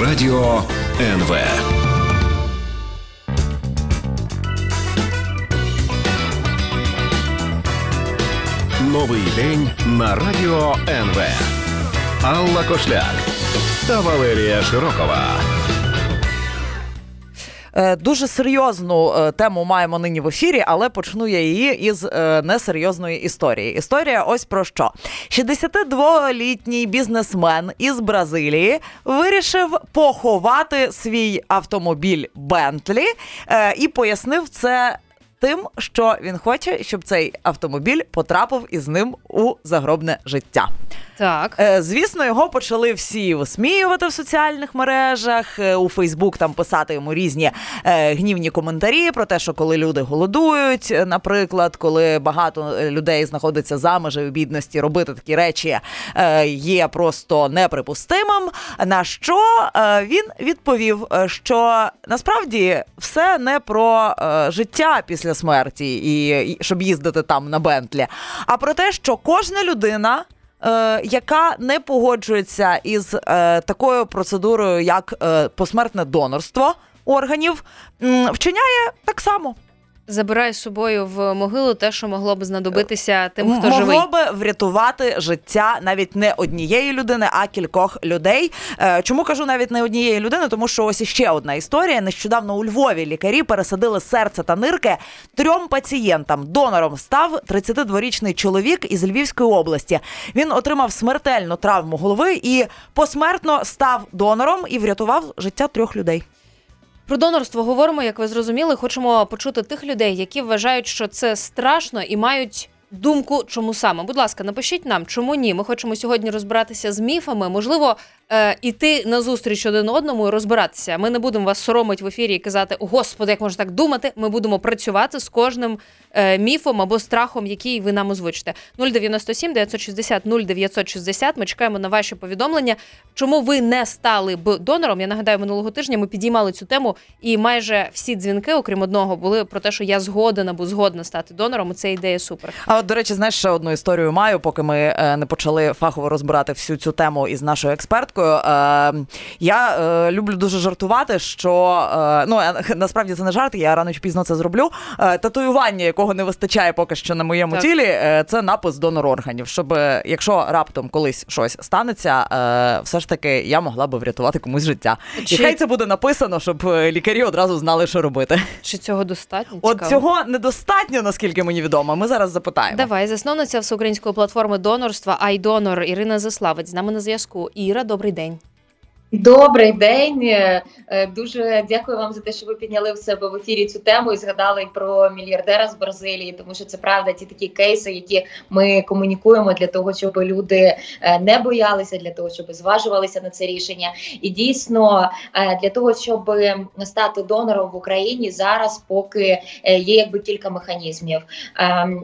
Радіо НВ. Новий день на радіо НВ. Алла Кошляк та Валерія Широкова. Е, дуже серйозну е, тему маємо нині в ефірі, але почну я її із е, несерйозної історії. Історія ось про що: 62-літній бізнесмен із Бразилії вирішив поховати свій автомобіль Бентлі і пояснив це. Тим, що він хоче, щоб цей автомобіль потрапив із ним у загробне життя. Так. Е, звісно, його почали всі висміювати в соціальних мережах, е, у Фейсбук там писати йому різні е, гнівні коментарі про те, що коли люди голодують, наприклад, коли багато людей знаходиться за межею бідності, робити такі речі є просто неприпустимим. На що він відповів, що насправді все не про життя після смерті і щоб їздити там на Бентлі, а про те, що кожна людина яка не погоджується із е, такою процедурою, як е, посмертне донорство органів, вчиняє так само забирає з собою в могилу те, що могло б знадобитися тим, хто могло живий. би врятувати життя навіть не однієї людини, а кількох людей. Е, чому кажу навіть не однієї людини? Тому що ось іще одна історія. Нещодавно у Львові лікарі пересадили серце та нирки трьом пацієнтам. Донором став 32-річний чоловік із Львівської області. Він отримав смертельну травму голови і посмертно став донором і врятував життя трьох людей. Про донорство говоримо, як ви зрозуміли. Хочемо почути тих людей, які вважають, що це страшно і мають думку, чому саме. Будь ласка, напишіть нам, чому ні. Ми хочемо сьогодні розбиратися з міфами. Можливо, іти на зустріч один одному і розбиратися. Ми не будемо вас соромити в ефірі і казати, господи, як можна так думати. Ми будемо працювати з кожним е, міфом або страхом, який ви нам озвучите. 097 960 0960. Ми чекаємо на ваші повідомлення. Чому ви не стали б донором? Я нагадаю, минулого тижня ми підіймали цю тему, і майже всі дзвінки, окрім одного, були про те, що я згоден або згодна стати донором. Це ідея супер. А от, до речі, знаєш, ще одну історію маю, поки ми е, не почали фахово розбирати всю цю тему із нашою експерткою. Е, я е, люблю дуже жартувати, що ну насправді це не жарт, я рано чи пізно це зроблю. Татуювання, якого не вистачає поки що на моєму так. тілі, це напис донор органів. Щоб якщо раптом колись щось станеться, все ж таки я могла би врятувати комусь життя. Чи... І хай це буде написано, щоб лікарі одразу знали, що робити. Чи цього достатньо? Цікаво. От цього недостатньо, наскільки мені відомо. Ми зараз запитаємо. Давай, засновниця всеукраїнської платформи донорства Айдонор Ірина Заславець з нами на зв'язку. Іра, добрий день. Добрий день, е, е, дуже дякую вам за те, що ви підняли в себе в ефірі цю тему і згадали про мільярдера з Бразилії, тому що це правда ті такі кейси, які ми комунікуємо для того, щоб люди е, не боялися, для того, щоб зважувалися на це рішення. І дійсно для того, щоб стати донором в Україні, зараз поки є якби кілька механізмів.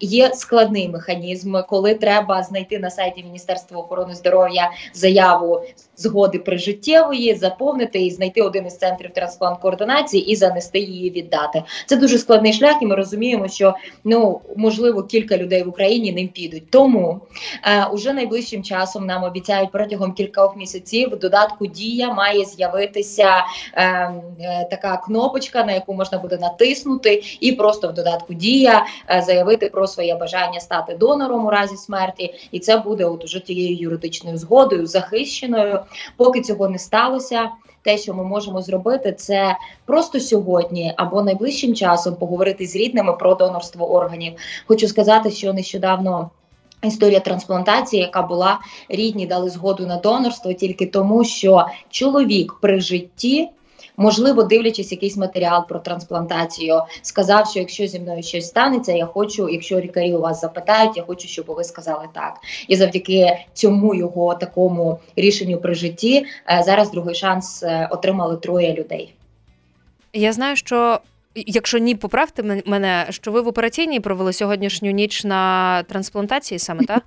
Є складний механізм, коли треба знайти на сайті Міністерства охорони здоров'я заяву згоди при житті життєвої, заповнити і знайти один із центрів трансплант координації і занести її віддати. Це дуже складний шлях, і ми розуміємо, що ну можливо кілька людей в Україні ним підуть. Тому е, уже найближчим часом нам обіцяють протягом кількох місяців додатку дія має з'явитися е, е, така кнопочка, на яку можна буде натиснути, і просто в додатку дія е, заявити про своє бажання стати донором у разі смерті, і це буде от уже тією юридичною згодою захищеною, поки цього не сталося. Те, що ми можемо зробити, це просто сьогодні або найближчим часом поговорити з рідними про донорство органів. Хочу сказати, що нещодавно. Історія трансплантації, яка була рідні, дали згоду на донорство тільки тому, що чоловік при житті можливо, дивлячись якийсь матеріал про трансплантацію, сказав, що якщо зі мною щось станеться, я хочу, якщо лікарі у вас запитають, я хочу, щоб ви сказали так. І завдяки цьому його такому рішенню при житті е, зараз другий шанс е, отримали троє людей. Я знаю, що. Якщо ні, поправте мене, що ви в операційній провели сьогоднішню ніч на трансплантації саме так?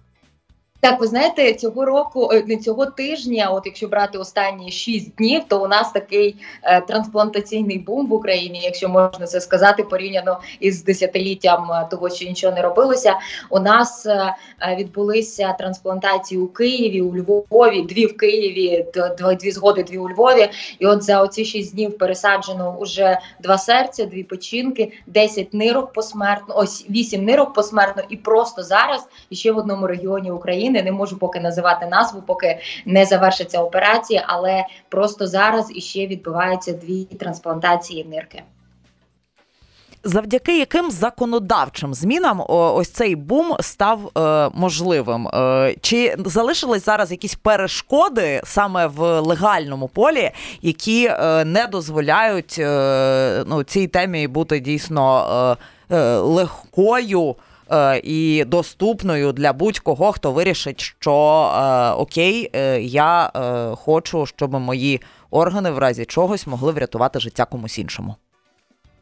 Так, ви знаєте, цього року е, не цього тижня, от якщо брати останні шість днів, то у нас такий е, трансплантаційний бум в Україні, якщо можна це сказати, порівняно із десятиліттям е, того, що нічого не робилося. У нас е, е, відбулися трансплантації у Києві, у Львові, дві в Києві, дві згоди, дві у Львові. І от за оці шість днів пересаджено уже два серця, дві печінки, 10 нирок посмертно, ось вісім нирок посмертно, і просто зараз і ще в одному регіоні України. Не можу поки називати назву, поки не завершиться операція, але просто зараз іще відбуваються дві трансплантації нирки. Завдяки яким законодавчим змінам ось цей бум став е, можливим? Е, чи залишились зараз якісь перешкоди саме в легальному полі, які е, не дозволяють е, ну, цій темі бути дійсно е, е, легкою? Е, І доступною для будь-кого, хто вирішить, що е, окей, е, я хочу, щоб мої органи в разі чогось могли врятувати життя комусь іншому.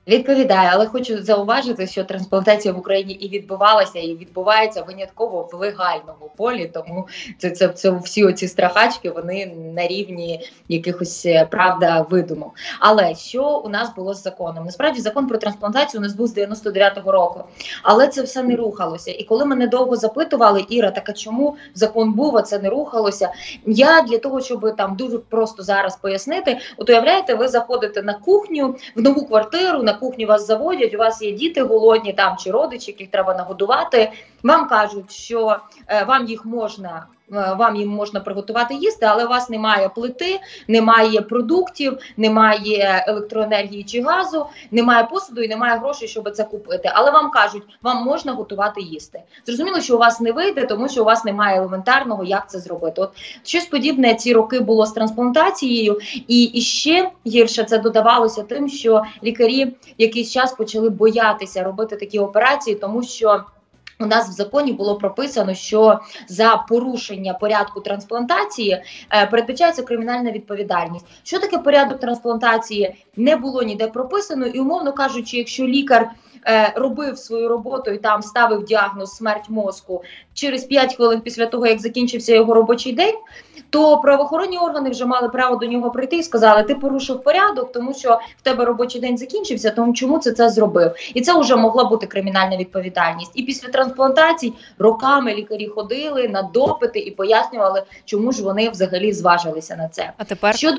Відповідаю, але хочу зауважити, що трансплантація в Україні і відбувалася, і відбувається винятково в легальному полі. Тому це це, це всі оці страхачки вони на рівні якихось е, правда видумок. Але що у нас було з законом? Насправді закон про трансплантацію у нас був з 99-го року, але це все не рухалося. І коли мене довго запитували, Іра, так а чому закон був, а це не рухалося? Я для того, щоб там дуже просто зараз пояснити, от уявляєте, ви заходите на кухню в нову квартиру. На кухню вас заводять, у вас є діти голодні там чи родичі, яких треба нагодувати. Вам кажуть, що е, вам їх можна. е, Вам їм можна приготувати їсти, але у вас немає плити, немає продуктів, немає електроенергії чи газу, немає посуду і немає грошей, щоб це купити. Але вам кажуть, вам можна готувати їсти. Зрозуміло, що у вас не вийде, тому що у вас немає елементарного, як це зробити. От щось подібне ці роки було з трансплантацією, і, і ще гірше це додавалося тим, що лікарі якийсь час почали боятися робити такі операції, тому що. У нас в законі було прописано, що за порушення порядку трансплантації е, передбачається кримінальна відповідальність. Що таке порядок трансплантації? Не було ніде прописано, і умовно кажучи, якщо лікар е, робив свою роботу і там ставив діагноз смерть мозку через 5 хвилин після того, як закінчився його робочий день, то правоохоронні органи вже мали право до нього прийти і сказали: ти порушив порядок, тому що в тебе робочий день закінчився. Тому чому це це зробив? І це вже могла бути кримінальна відповідальність. І після трансплантацій роками лікарі ходили на допити і пояснювали, чому ж вони взагалі зважилися на це. А тепер Що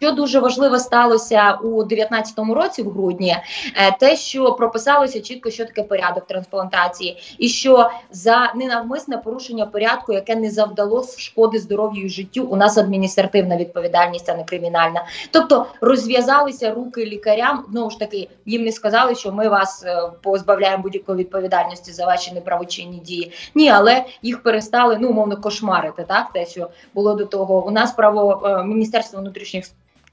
що дуже важливо сталося у 19-му році, в грудні, е, те, що прописалося чітко, що таке порядок трансплантації, і що за ненавмисне порушення порядку, яке не завдало шкоди здоров'ю і життю, у нас адміністративна відповідальність, а не кримінальна. Тобто розв'язалися руки лікарям. Знову ж таки, їм не сказали, що ми вас е, позбавляємо будь-якої відповідальності за ваші неправочинні дії. Ні, але їх перестали ну умовно кошмарити. Так, те, що було до того. У нас право е, Міністерство внутрішніх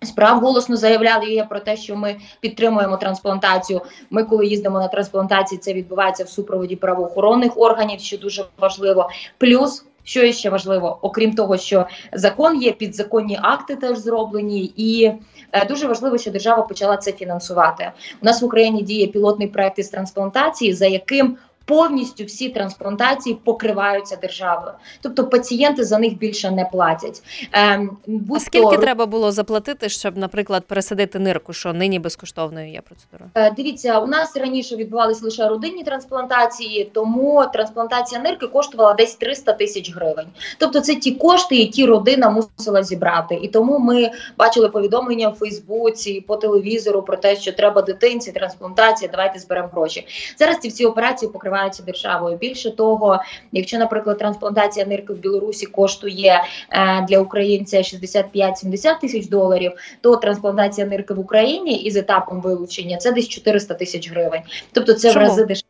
Справ голосно заявляли є про те, що ми підтримуємо трансплантацію. Ми, коли їздимо на трансплантації, це відбувається в супроводі правоохоронних органів, що дуже важливо. Плюс, що ще важливо, окрім того, що закон є, підзаконні акти теж зроблені, і е, дуже важливо, що держава почала це фінансувати. У нас в Україні діє пілотний проект із трансплантації, за яким повністю всі трансплантації покриваються державою, тобто пацієнти за них більше не платять. Ем, а скільки треба було заплатити, щоб, наприклад, пересадити нирку, що нині безкоштовною є процедурою? Е, Дивіться, у нас раніше відбувалися лише родинні трансплантації, тому трансплантація нирки коштувала десь 300 тисяч гривень. Тобто, це ті кошти, які родина мусила зібрати. І тому ми бачили повідомлення в Фейсбуці по телевізору про те, що треба дитинці, трансплантація. Давайте зберемо гроші. Зараз ці всі операції покриваються державою. Більше того, якщо, наприклад, трансплантація нирки в Білорусі коштує е, для українця 65-70 тисяч доларів, то трансплантація нирки в Україні із етапом вилучення це десь 400 тисяч гривень. Тобто це в Чому? рази дешевше.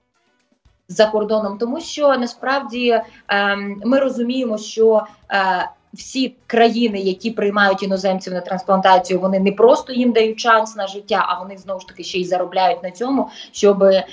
За кордоном, тому що насправді ем, ми розуміємо, що е, всі країни, які приймають іноземців на трансплантацію, вони не просто їм дають шанс на життя, а вони знову ж таки ще й заробляють на цьому, щоб е,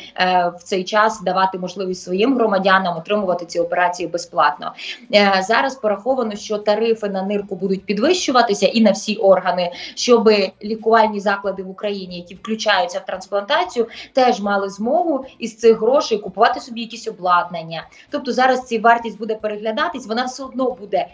в цей час давати можливість своїм громадянам отримувати ці операції безплатно. Е, зараз пораховано, що тарифи на нирку будуть підвищуватися і на всі органи, щоб лікувальні заклади в Україні, які включаються в трансплантацію, теж мали змогу із цих грошей купувати собі якісь обладнання. Тобто зараз ці вартість буде переглядатись, вона все одно буде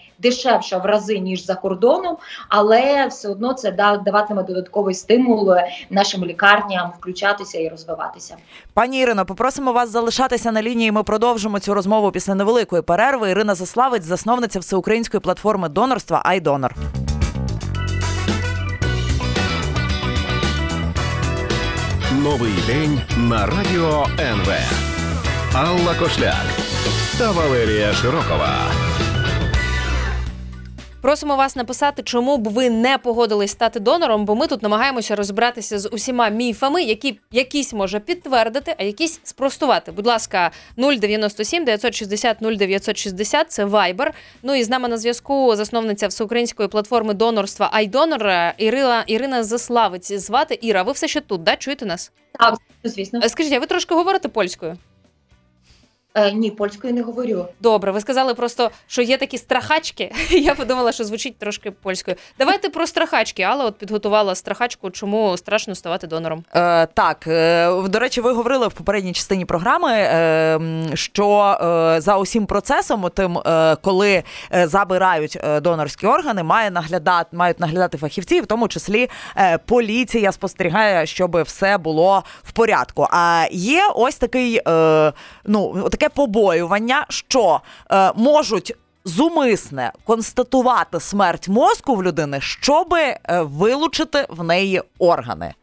дешевша в рази ніж за кордоном, але все одно це даватиме додатковий стимул нашим лікарням включатися і розвиватися. Пані Ірино, попросимо вас залишатися на лінії. Ми продовжимо цю розмову після невеликої перерви. Ірина Заславець, засновниця всеукраїнської платформи донорства Айдонор. Новий день на радіо НВ. Алла Кошляк та Валерія Широкова. Просимо вас написати, чому б ви не погодились стати донором, бо ми тут намагаємося розібратися з усіма міфами, які якісь може підтвердити, а якісь спростувати. Будь ласка, 097 960 0960 – це Viber. Ну і з нами на зв'язку засновниця всеукраїнської платформи донорства iDonor Ірина Ірина Заславець. Звати Іра. Ви все ще тут, да? Чуєте нас? Так, звісно. Скажіть, а ви трошки говорите польською? Е, Ні, польською не говорю. Добре, ви сказали просто, що є такі страхачки. Я подумала, що звучить трошки польською. Давайте про страхачки. Алла от підготувала страхачку, чому страшно ставати донором. Е, Так е, до речі, ви говорили в попередній частині програми, е, що е, за усім процесом, тим, е, коли е, забирають е, донорські органи, має наглядати, мають наглядати фахівці, в тому числі е, поліція спостерігає, щоб все було в порядку. А є ось такий, е, ну таке побоювання, що е, можуть. Зумисне констатувати смерть мозку в людини, щоби е, вилучити в неї органи.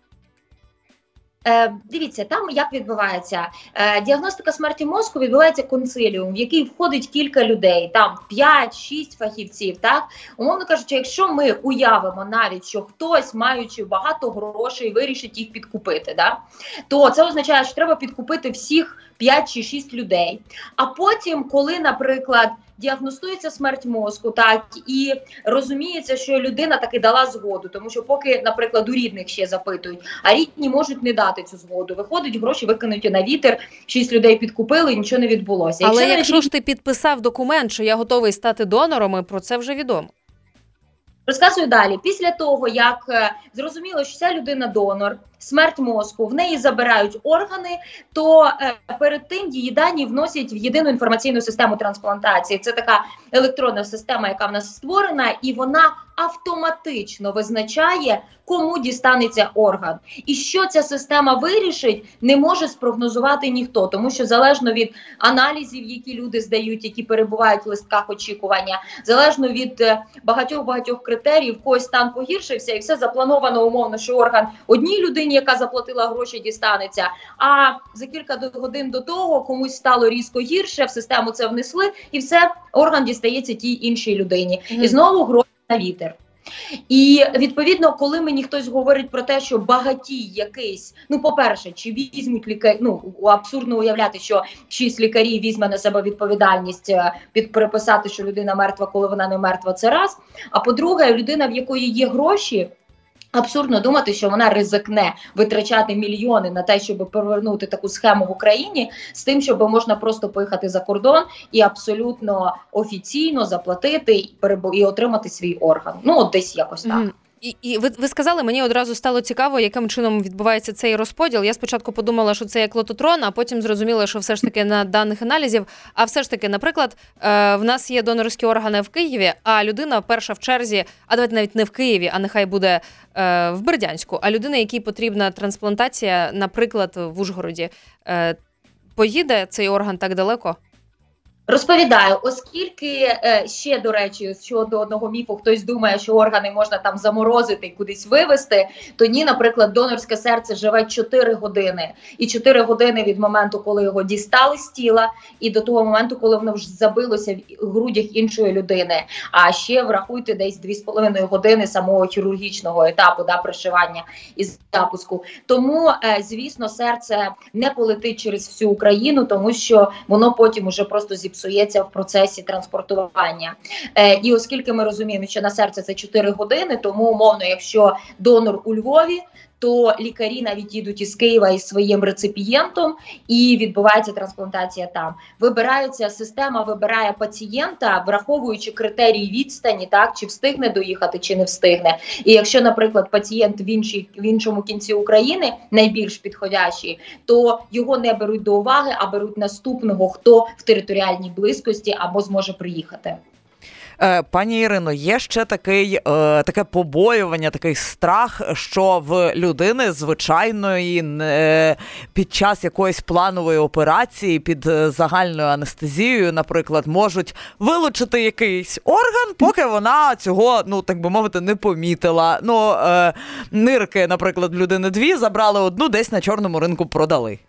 Е, Дивіться, там як відбувається е, діагностика смерті мозку. Відбувається консиліум, в який входить кілька людей, там 5-6 фахівців. Так умовно кажучи, якщо ми уявимо навіть, що хтось, маючи багато грошей, вирішить їх підкупити, да, то це означає, що треба підкупити всіх 5 чи 6 людей. А потім, коли, наприклад, діагностується смерть мозку, так і розуміється, що людина таки дала згоду, тому що поки, наприклад, у рідних ще запитують, а рідні можуть не дати цю згоду. Виходить, гроші викинуті на вітер, шість людей підкупили, і нічого не відбулося. Але якщо, якщо ж ти підписав документ, що я готовий стати донором, про це вже відомо. Розказую далі. Після того, як е, зрозуміло, що ця людина донор, смерть мозку, в неї забирають органи, то е, перед тим її дані вносять в єдину інформаційну систему трансплантації. Це така електронна система, яка в нас створена, і вона автоматично визначає, кому дістанеться орган. І що ця система вирішить, не може спрогнозувати ніхто, тому що залежно від аналізів, які люди здають, які перебувають в листках очікування, залежно від багатьох багатьох критеріїв, когось стан погіршився, і все заплановано умовно, що орган одній людині, яка заплатила гроші, дістанеться. А за кілька годин до того комусь стало різко гірше, в систему це внесли, і все орган дістається тій іншій людині. Mm -hmm. І знову гроші на вітер. І відповідно, коли мені хтось говорить про те, що багатій якийсь, ну по-перше, чи візьмуть лікарі, ну абсурдно уявляти, що шість лікарів візьме на себе відповідальність під переписати, що людина мертва, коли вона не мертва, це раз. А по-друге, людина, в якої є гроші. Абсурдно думати, що вона ризикне витрачати мільйони на те, щоб повернути таку схему в Україні з тим, щоб можна просто поїхати за кордон і абсолютно офіційно заплатити і отримати свій орган. Ну от десь якось так. І і ви ви сказали, мені одразу стало цікаво, яким чином відбувається цей розподіл. Я спочатку подумала, що це як лототрон, а потім зрозуміла, що все ж таки на даних аналізів. А все ж таки, наприклад, е, в нас є донорські органи в Києві, а людина перша в черзі, а давайте навіть не в Києві, а нехай буде е, в Бердянську. А людина, якій потрібна трансплантація, наприклад, в Ужгороді, е, поїде цей орган так далеко. Розповідаю, оскільки е, ще до речі, щодо одного міфу, хтось думає, що органи можна там заморозити і кудись вивезти, то ні, наприклад, донорське серце живе 4 години, і 4 години від моменту, коли його дістали з тіла, і до того моменту, коли воно вже забилося в грудях іншої людини. А ще врахуйте десь 2,5 години самого хірургічного етапу да, пришивання і запуску. Тому, е, звісно, серце не полетить через всю Україну, тому що воно потім уже просто зіпсує зіпсується в процесі транспортування. Е, І оскільки ми розуміємо, що на серце це 4 години, тому умовно, якщо донор у Львові. То лікарі навіть їдуть із Києва із своїм реципієнтом, і відбувається трансплантація там. Вибирається система, вибирає пацієнта, враховуючи критерії відстані, так чи встигне доїхати, чи не встигне. І якщо, наприклад, пацієнт в іншій в іншому кінці України найбільш підходящий, то його не беруть до уваги, а беруть наступного, хто в територіальній близькості або зможе приїхати. Е, Пані Ірино, є ще такий, е, таке побоювання, такий страх, що в людини звичайної під час якоїсь планової операції під е, загальною анестезією, наприклад, можуть вилучити якийсь орган, поки вона цього, ну так би мовити, не помітила. Ну, нирки, наприклад, в людини дві забрали одну, десь на чорному ринку продали.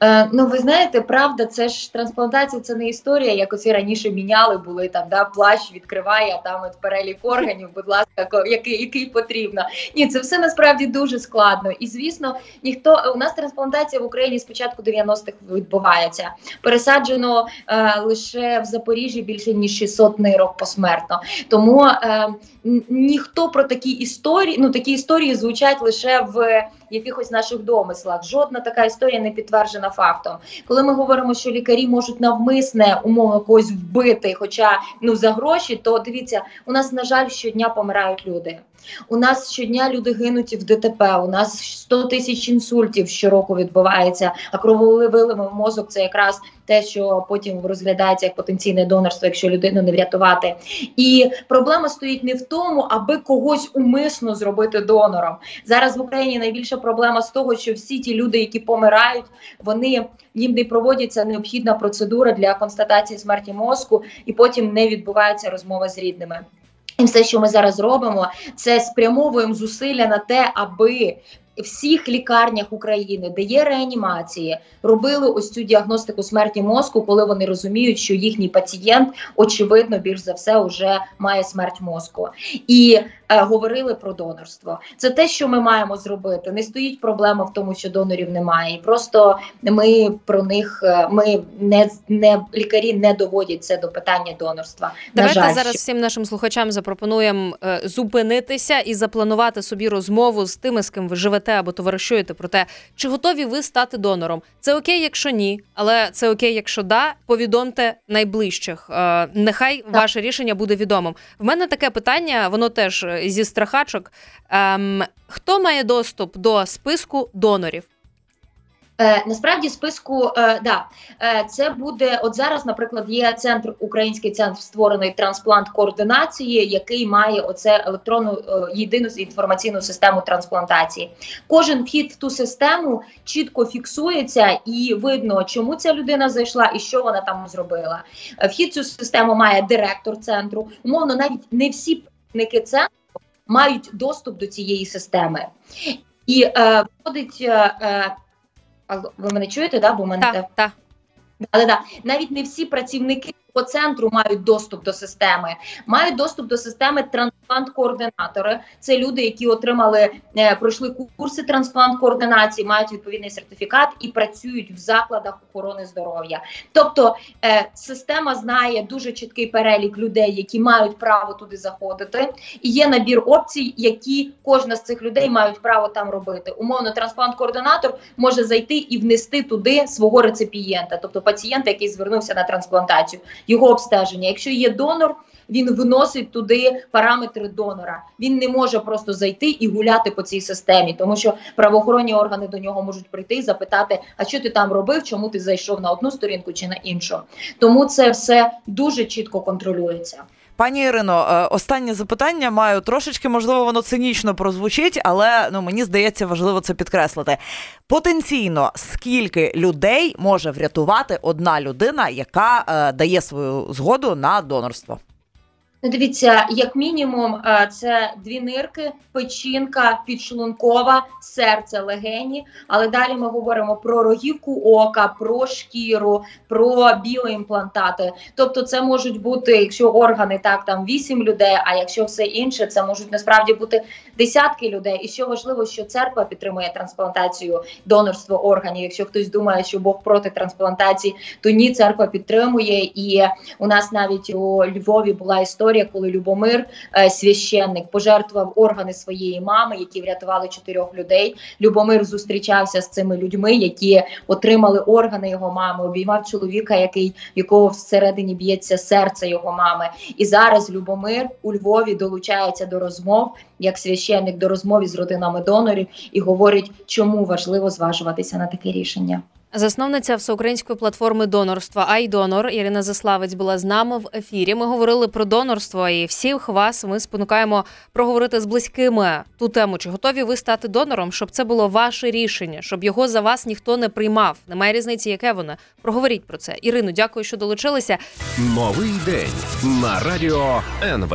Е, ну, ви знаєте, правда, це ж трансплантація, це не історія, як оці раніше міняли, були там, да, плащ відкриває, а там от перелік органів, будь ласка, який, який потрібно. Ні, це все насправді дуже складно. І звісно, ніхто у нас трансплантація в Україні з початку 90-х відбувається. Пересаджено е, лише в Запоріжжі більше ніж 600 нирок посмертно. Тому е, ніхто про такі історії, ну такі історії звучать лише в якихось наших домислах. Жодна така історія не підтверджена фактом. Коли ми говоримо, що лікарі можуть навмисне умовно когось вбити, хоча ну за гроші, то дивіться, у нас на жаль щодня помирають люди. У нас щодня люди гинуть в ДТП. У нас 100 тисяч інсультів щороку відбувається. А крововилими в мозок це якраз те, що потім розглядається як потенційне донорство, якщо людину не врятувати. І проблема стоїть не в тому, аби когось умисно зробити донором. Зараз в Україні найбільша проблема з того, що всі ті люди, які помирають, вони їм не проводиться необхідна процедура для констатації смерті мозку, і потім не відбувається розмова з рідними. І все, що ми зараз робимо, це спрямовуємо зусилля на те, аби всіх лікарнях України, де є реанімації, робили ось цю діагностику смерті мозку, коли вони розуміють, що їхній пацієнт, очевидно, більш за все, вже має смерть мозку. І е, говорили про донорство. Це те, що ми маємо зробити. Не стоїть проблема в тому, що донорів немає. І просто ми про них е, ми не, не лікарі не доводять це до питання донорства. Давайте на жаль, зараз всім нашим слухачам запропонуємо е, зупинитися і запланувати собі розмову з тими, з ким ви живете або товаришуєте про те, чи готові ви стати донором. Це окей, якщо ні, але це окей, якщо да. Повідомте найближчих. Е, нехай ваше рішення буде відомим. В мене таке питання, воно теж е, зі страхачок. Е, хто має доступ до списку донорів? Е, насправді списку е, да е, це буде от зараз. Наприклад, є центр український центр створений трансплант координації, який має оце електронну е, єдину інформаційну систему трансплантації. Кожен вхід в ту систему чітко фіксується і видно, чому ця людина зайшла і що вона там зробила. Е, Вхід цю систему має директор центру. Умовно, навіть не всі працівники центру мають доступ до цієї системи. І е, входить е, е, Алло, ви мене чуєте? Да? Бо мене Так, так. так. Да, да. Навіть не всі працівники по центру мають доступ до системи. Мають доступ до системи трансплант-координатори. Це люди, які отримали, е, пройшли курси трансплант-координації, мають відповідний сертифікат і працюють в закладах охорони здоров'я. Тобто е, система знає дуже чіткий перелік людей, які мають право туди заходити, і є набір опцій, які кожна з цих людей мають право там робити. Умовно, трансплант-координатор може зайти і внести туди свого реципієнта, тобто пацієнта, який звернувся на трансплантацію, його обстеження. Якщо є донор. Він вносить туди параметри донора. Він не може просто зайти і гуляти по цій системі, тому що правоохоронні органи до нього можуть прийти і запитати, а що ти там робив, чому ти зайшов на одну сторінку чи на іншу. Тому це все дуже чітко контролюється. Пані Ірино, е, останнє запитання маю трошечки, можливо, воно цинічно прозвучить, але ну мені здається, важливо це підкреслити. Потенційно, скільки людей може врятувати одна людина, яка е, дає свою згоду на донорство? Ну, дивіться, як мінімум, е, це дві нирки, печінка, підшлункова, серце, легені. Але далі ми говоримо про рогівку ока, про шкіру, про біоімплантати. Тобто, це можуть бути, якщо органи так там 8 людей, а якщо все інше, це можуть насправді бути десятки людей. І що важливо, що церква підтримує трансплантацію, донорство органів. Якщо хтось думає, що Бог проти трансплантації, то ні, церква підтримує. І у нас навіть у Львові була історія, коли Любомир, е, священник, пожертвував органи своєї мами, які врятували чотирьох людей. Любомир зустрічався з цими людьми, які отримали органи його мами, обіймав чоловіка, який якого всередині б'ється серце його мами. І зараз Любомир у Львові долучається до розмов як священник до розмов із родинами донорів і говорить, чому важливо зважуватися на таке рішення. Засновниця всеукраїнської платформи донорства Айдонор Ірина Заславець була з нами в ефірі. Ми говорили про донорство, і всіх вас ми спонукаємо проговорити з близькими ту тему, чи готові ви стати донором, щоб це було ваше рішення, щоб його за вас ніхто не приймав. Немає різниці, яке воно. Проговоріть про це. Ірино, дякую, що долучилися. Новий день на радіо НВ.